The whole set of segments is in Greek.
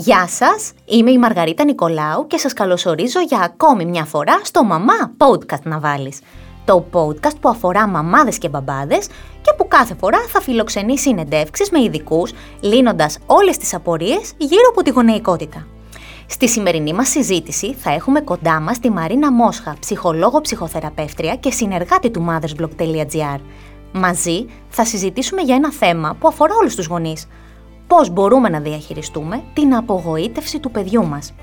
Γεια σας, είμαι η Μαργαρίτα Νικολάου και σας καλωσορίζω για ακόμη μια φορά στο «Μαμά Podcast» να βάλεις. Το podcast που αφορά μαμάδες και μπαμπάδες και που κάθε φορά θα φιλοξενεί συνεντεύξεις με ειδικούς, λύνοντας όλες τις απορίες γύρω από τη γονεϊκότητα. Στη σημερινή μας συζήτηση θα έχουμε κοντά μας τη Μαρίνα Μόσχα, ψυχολόγο ψυχοθεραπεύτρια και συνεργάτη του mothersblog.gr. Μαζί θα συζητήσουμε για ένα θέμα που αφορά όλους τους γονείς. Πώς μπορούμε να διαχειριστούμε την απογοήτευση του παιδιού μας.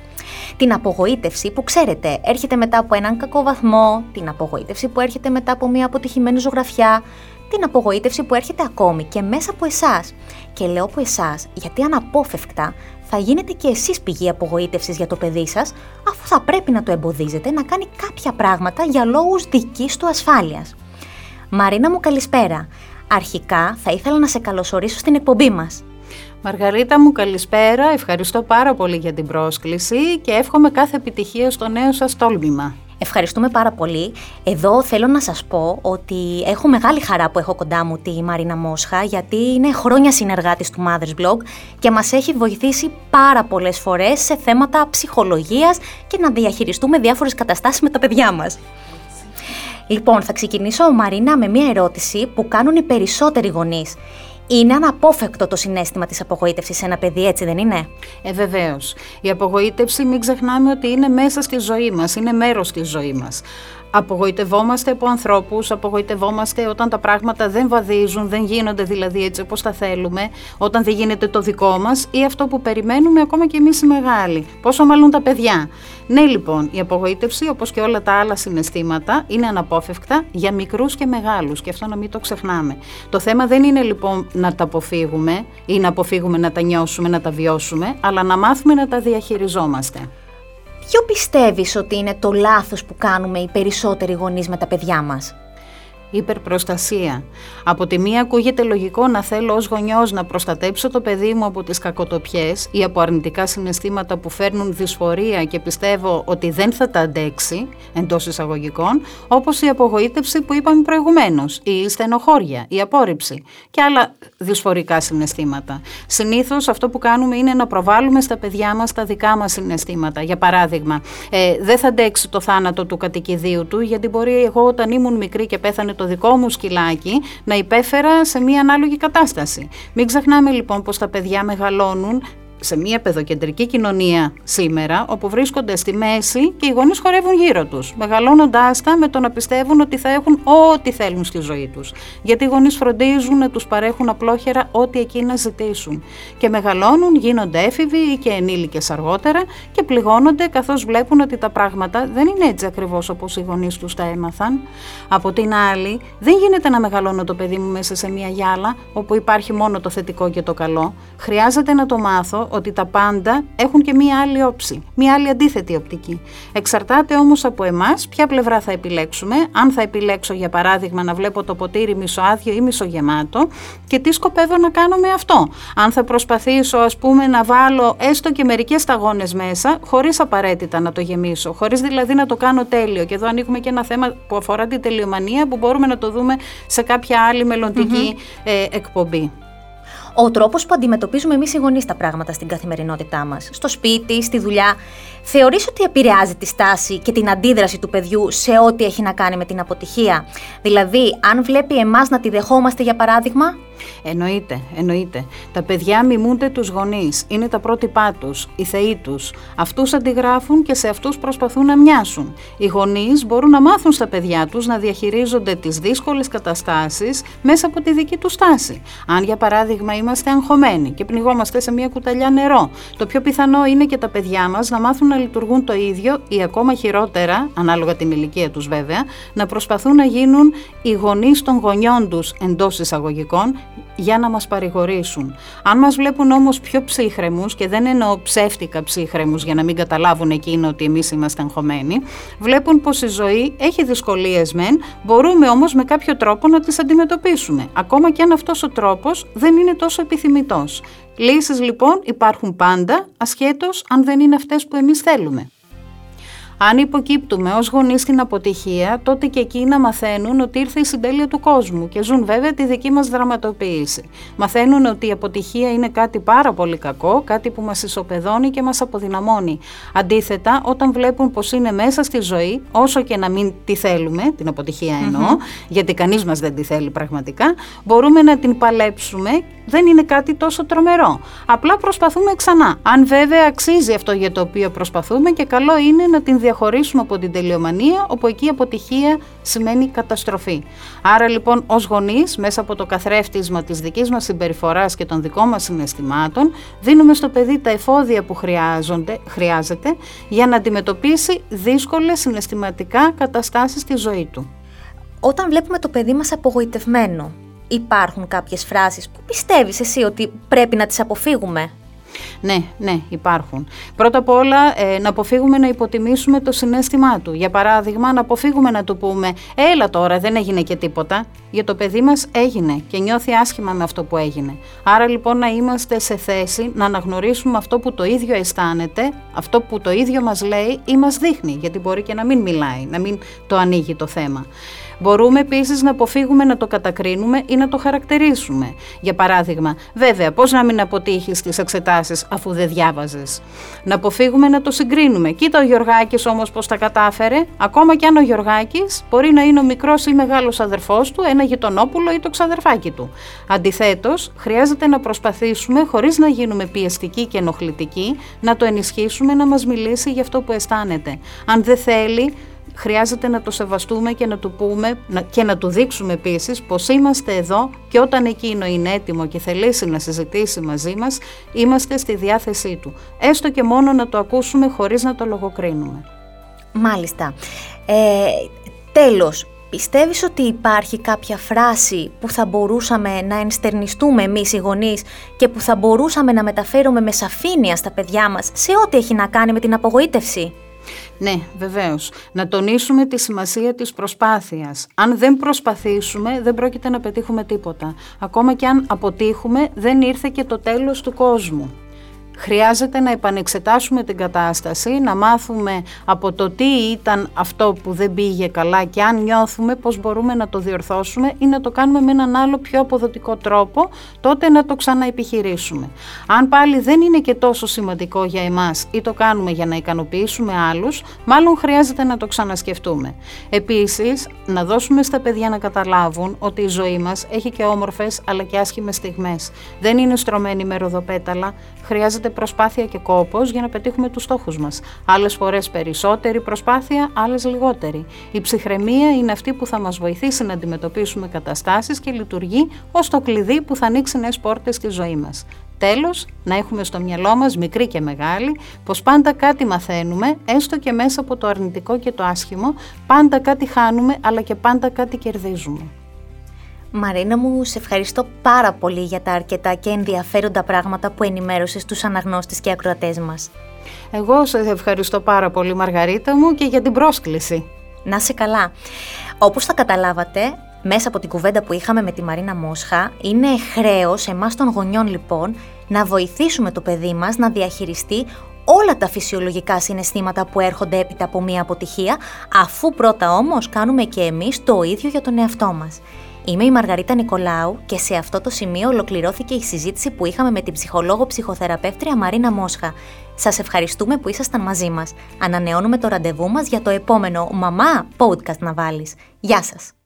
Την απογοήτευση που ξέρετε έρχεται μετά από έναν κακό βαθμό, την απογοήτευση που έρχεται μετά από μια αποτυχημένη ζωγραφιά, την απογοήτευση που έρχεται ακόμη και μέσα από εσάς. Και λέω από εσάς γιατί αναπόφευκτα θα γίνετε και εσείς πηγή απογοήτευσης για το παιδί σας, αφού θα πρέπει να το εμποδίζετε να κάνει κάποια πράγματα για λόγους δικής του ασφάλειας. Μαρίνα μου καλησπέρα. Αρχικά θα ήθελα να σε καλωσορίσω στην εκπομπή μας. Μαργαρίτα μου καλησπέρα, ευχαριστώ πάρα πολύ για την πρόσκληση και εύχομαι κάθε επιτυχία στο νέο σας τόλμημα. Ευχαριστούμε πάρα πολύ. Εδώ θέλω να σας πω ότι έχω μεγάλη χαρά που έχω κοντά μου τη Μαρίνα Μόσχα γιατί είναι χρόνια συνεργάτης του Mothers Blog και μας έχει βοηθήσει πάρα πολλές φορές σε θέματα ψυχολογίας και να διαχειριστούμε διάφορες καταστάσεις με τα παιδιά μας. Λοιπόν, θα ξεκινήσω, Μαρίνα, με μία ερώτηση που κάνουν οι περισσότεροι γονείς. Είναι αναπόφευκτο το συνέστημα της απογοήτευσης σε ένα παιδί, έτσι δεν είναι; Ε, βεβαίως. Η απογοήτευση μην ξεχνάμε ότι είναι μέσα στη ζωή μας, είναι μέρος της ζωής μας. Απογοητευόμαστε από ανθρώπους, απογοητευόμαστε όταν τα πράγματα δεν βαδίζουν, δεν γίνονται δηλαδή έτσι όπως τα θέλουμε, όταν δεν γίνεται το δικό μας ή αυτό που περιμένουμε ακόμα και εμείς οι μεγάλοι. Πόσο μάλλον τα παιδιά. Ναι, λοιπόν, η απογοήτευση, όπως και όλα τα άλλα συναισθήματα, είναι αναπόφευκτα για μικρούς και μεγάλους και αυτό να μην το ξεχνάμε. Το θέμα δεν είναι λοιπόν να τα αποφύγουμε ή να αποφύγουμε να τα νιώσουμε, να τα βιώσουμε, αλλά να μάθουμε να τα διαχειριζόμαστε. Ποιο πιστεύεις ότι είναι το λάθος που κάνουμε οι περισσότεροι γονείς με τα παιδιά μας; Υπερπροστασία. Από τη μία ακούγεται λογικό να θέλω ως γονιός να προστατέψω το παιδί μου από τις κακοτοπιές ή από αρνητικά συναισθήματα που φέρνουν δυσφορία και πιστεύω ότι δεν θα τα αντέξει εντός εισαγωγικών, όπως η απογοήτευση που είπαμε προηγουμένως, η στενοχώρια, η απόρριψη και άλλα δυσφορικά συναισθήματα. Συνήθως αυτό που κάνουμε είναι να προβάλλουμε στα παιδιά μας τα δικά μας συναισθήματα. Για παράδειγμα, ε, δεν θα αντέξει το θάνατο του κατοικιδίου του γιατί μπορεί εγώ όταν ήμουν μικρή και πέθανε το δικό μου σκυλάκι να υπέφερα σε μια ανάλογη κατάσταση. Μην ξεχνάμε λοιπόν πως τα παιδιά μεγαλώνουν σε μια παιδοκεντρική κοινωνία σήμερα, όπου βρίσκονται στη μέση και οι γονείς χορεύουν γύρω τους, μεγαλώνοντάς τα με το να πιστεύουν ότι θα έχουν ό,τι θέλουν στη ζωή τους. Γιατί οι γονείς φροντίζουν να τους παρέχουν απλόχερα ό,τι εκείνα ζητήσουν. Και μεγαλώνουν, γίνονται έφηβοι ή και ενήλικες αργότερα και πληγώνονται καθώς βλέπουν ότι τα πράγματα δεν είναι έτσι ακριβώς όπως οι γονείς τους τα έμαθαν. Από την άλλη, δεν γίνεται να μεγαλώνω το παιδί μου μέσα σε μια γυάλα όπου υπάρχει μόνο το θετικό και το καλό. Χρειάζεται να το μάθω ότι τα πάντα έχουν και μία άλλη όψη, μία άλλη αντίθετη οπτική. Εξαρτάται όμως από εμάς ποια πλευρά θα επιλέξουμε, αν θα επιλέξω για παράδειγμα να βλέπω το ποτήρι μισοάδιο ή μισογεμάτο και τι σκοπεύω να κάνω με αυτό. Αν θα προσπαθήσω ας πούμε να βάλω έστω και μερικές σταγόνες μέσα χωρίς απαραίτητα να το γεμίσω, χωρίς δηλαδή να το κάνω τέλειο. Και εδώ ανοίγουμε και ένα θέμα που αφορά την τελειομανία που μπορούμε να το δούμε σε κάποια άλλη ε, εκπομπή ο τρόπος που αντιμετωπίζουμε εμείς οι γονείς τα πράγματα στην καθημερινότητά μας, στο σπίτι, στη δουλειά, θεωρείς ότι επηρεάζει τη στάση και την αντίδραση του παιδιού σε ό,τι έχει να κάνει με την αποτυχία; Δηλαδή, αν βλέπει εμάς να τη δεχόμαστε, για παράδειγμα, Εννοείται, εννοείται. Τα παιδιά μιμούνται τους γονείς, είναι τα πρότυπά τους, οι θεοί τους. Αυτούς αντιγράφουν και σε αυτούς προσπαθούν να μοιάσουν. Οι γονείς μπορούν να μάθουν στα παιδιά τους να διαχειρίζονται τις δύσκολες καταστάσεις μέσα από τη δική τους στάση. Αν για παράδειγμα είμαστε αγχωμένοι και πνιγόμαστε σε μια κουταλιά νερό, το πιο πιθανό είναι και τα παιδιά μας να μάθουν να λειτουργούν το ίδιο ή ακόμα χειρότερα, ανάλογα την ηλικία τους βέβαια, να προσπαθούν να γίνουν οι γονείς των γονιών τους εντός εισαγωγικών για να μας παρηγορήσουν. Αν μας βλέπουν όμως πιο ψύχρεμους και δεν εννοώ ψεύτικα ψύχρεμους για να μην καταλάβουν εκείνο ότι εμείς είμαστε αγχωμένοι, βλέπουν πως η ζωή έχει δυσκολίες μεν, μπορούμε όμως με κάποιο τρόπο να τις αντιμετωπίσουμε, ακόμα και αν αυτός ο τρόπος δεν είναι τόσο επιθυμητός. Λύσεις λοιπόν υπάρχουν πάντα, ασχέτως αν δεν είναι αυτές που εμείς θέλουμε. Αν υποκύπτουμε ως γονείς στην αποτυχία, τότε και εκεί να μαθαίνουν ότι ήρθε η συντέλεια του κόσμου και ζουν βέβαια τη δική μας δραματοποίηση. Μαθαίνουν ότι η αποτυχία είναι κάτι πάρα πολύ κακό, κάτι που μας ισοπεδώνει και μας αποδυναμώνει. Αντίθετα, όταν βλέπουν πως είναι μέσα στη ζωή, όσο και να μην τη θέλουμε, την αποτυχία γιατί κανείς μας δεν τη θέλει πραγματικά, μπορούμε να την παλέψουμε δεν είναι κάτι τόσο τρομερό. Απλά προσπαθούμε ξανά. Αν βέβαια αξίζει αυτό για το οποίο προσπαθούμε και καλό είναι να την διαχωρίσουμε από την τελειομανία, όπου εκεί αποτυχία σημαίνει καταστροφή. Άρα λοιπόν ως γονείς, μέσα από το καθρέφτισμα της δικής μας συμπεριφοράς και των δικών μας συναισθημάτων, δίνουμε στο παιδί τα εφόδια που χρειάζονται, χρειάζεται για να αντιμετωπίσει δύσκολες συναισθηματικά καταστάσεις στη ζωή του. Όταν βλέπουμε το παιδί μας απογοητευμένο, υπάρχουν κάποιες φράσεις που πιστεύεις εσύ ότι πρέπει να τις αποφύγουμε; Ναι, ναι, υπάρχουν. Πρώτα απ' όλα ε, να αποφύγουμε να υποτιμήσουμε το συνέστημά του. Για παράδειγμα, να αποφύγουμε να του πούμε «Έλα τώρα, δεν έγινε και τίποτα». Για το παιδί μας έγινε και νιώθει άσχημα με αυτό που έγινε. Άρα λοιπόν να είμαστε σε θέση να αναγνωρίσουμε αυτό που το ίδιο αισθάνεται, αυτό που το ίδιο μας λέει ή μας δείχνει, γιατί μπορεί και να μην μιλάει, να μην το ανοίγει το θέμα. Μπορούμε επίσης να αποφύγουμε να το κατακρίνουμε ή να το χαρακτηρίσουμε. Για παράδειγμα, βέβαια, πώς να μην αποτύχεις τις εξετάσεις αφού δεν διάβαζες; Να αποφύγουμε να το συγκρίνουμε. Κοίτα ο Γιωργάκης όμως πώς τα κατάφερε, ακόμα και αν ο Γιωργάκης μπορεί να είναι ο μικρός ή μεγάλος αδερφός του, ένα γειτονόπουλο ή το ξαδερφάκι του. Αντιθέτως, χρειάζεται να προσπαθήσουμε, χωρίς να γίνουμε πιεστικοί και ενοχλητικοί, να το ενισχύσουμε να μας μιλήσει για αυτό που αισθάνεται. Αν δεν θέλει, χρειάζεται να το σεβαστούμε και να του πούμε και να του δείξουμε επίσης πως είμαστε εδώ και όταν εκείνο είναι έτοιμο και θελήσει να συζητήσει μαζί μας, είμαστε στη διάθεσή του. Έστω και μόνο να το ακούσουμε χωρίς να το λογοκρίνουμε. Μάλιστα. Ε, τέλος, Πιστεύεις ότι υπάρχει κάποια φράση που θα μπορούσαμε να ενστερνιστούμε εμείς οι γονείς και που θα μπορούσαμε να μεταφέρουμε με σαφήνεια στα παιδιά μας σε ό,τι έχει να κάνει με την απογοήτευση; Ναι, βεβαίως. Να τονίσουμε τη σημασία της προσπάθειας. Αν δεν προσπαθήσουμε, δεν πρόκειται να πετύχουμε τίποτα. Ακόμα και αν αποτύχουμε, δεν ήρθε και το τέλος του κόσμου. Χρειάζεται να επανεξετάσουμε την κατάσταση, να μάθουμε από το τι ήταν αυτό που δεν πήγε καλά και αν νιώθουμε πώς μπορούμε να το διορθώσουμε ή να το κάνουμε με έναν άλλο πιο αποδοτικό τρόπο, τότε να το ξαναεπιχειρήσουμε. Αν πάλι δεν είναι και τόσο σημαντικό για εμάς ή το κάνουμε για να ικανοποιήσουμε άλλους, μάλλον χρειάζεται να το ξανασκεφτούμε. Επίσης, να δώσουμε στα παιδιά να καταλάβουν ότι η ζωή μας έχει και όμορφες αλλά και άσχημες στιγμές. Δεν είναι στρωμένη με ροδοπέταλα, χρειάζεται προσπάθεια και κόπος για να πετύχουμε τους στόχους μας. Άλλες φορές περισσότερη προσπάθεια, άλλες λιγότερη. Η ψυχραιμία είναι αυτή που θα μας βοηθήσει να αντιμετωπίσουμε καταστάσεις και λειτουργεί ως το κλειδί που θα ανοίξει νέες πόρτες στη ζωή μας. Τέλος, να έχουμε στο μυαλό μας, μικρή και μεγάλη, πως πάντα κάτι μαθαίνουμε, έστω και μέσα από το αρνητικό και το άσχημο, πάντα κάτι χάνουμε, αλλά και πάντα κάτι κερδίζουμε. Μαρίνα μου, σε ευχαριστώ πάρα πολύ για τα αρκετά και ενδιαφέροντα πράγματα που ενημέρωσες στους αναγνώστες και ακροατές μας. Εγώ σε ευχαριστώ πάρα πολύ Μαργαρίτα μου και για την πρόσκληση. Να σε καλά. Όπως θα καταλάβατε, μέσα από την κουβέντα που είχαμε με τη Μαρίνα Μόσχα, είναι χρέος εμάς των γονιών λοιπόν να βοηθήσουμε το παιδί μας να διαχειριστεί όλα τα φυσιολογικά συναισθήματα που έρχονται έπειτα από μία αποτυχία, αφού πρώτα όμως κάνουμε και εμείς το ίδιο για τον εαυτό μας. Είμαι η Μαργαρίτα Νικολάου και σε αυτό το σημείο ολοκληρώθηκε η συζήτηση που είχαμε με την ψυχολόγο ψυχοθεραπεύτρια Μαρίνα Μόσχα. Σας ευχαριστούμε που ήσασταν μαζί μας. Ανανεώνουμε το ραντεβού μας για το επόμενο Μαμά Podcast να βάλεις. Γεια σας!